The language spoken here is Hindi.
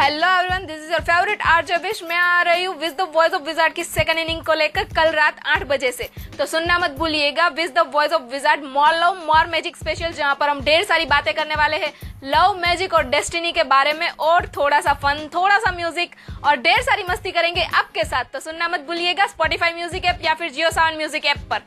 Hello everyone this is your favourite art wish मैं आ रही हूँ with the voice of wizard की सेकंड इनिंग को लेकर कल रात आठ बजे से। तो सुनना मत भूलिएगा with the voice of wizard more love more magic special जहाँ पर हम ढेर सारी बातें करने वाले हैं। लव मैजिक और डेस्टिनी के बारे में और थोड़ा सा फन थोड़ा सा म्यूज़िक और ढेर सारी मस्ती करेंगे आपके साथ। तो सुनना मत भूलिएगा स्पॉटिफाई म्यूज़िक ऐप या फिर जियो सावन म्यूज़िक ऐप पर।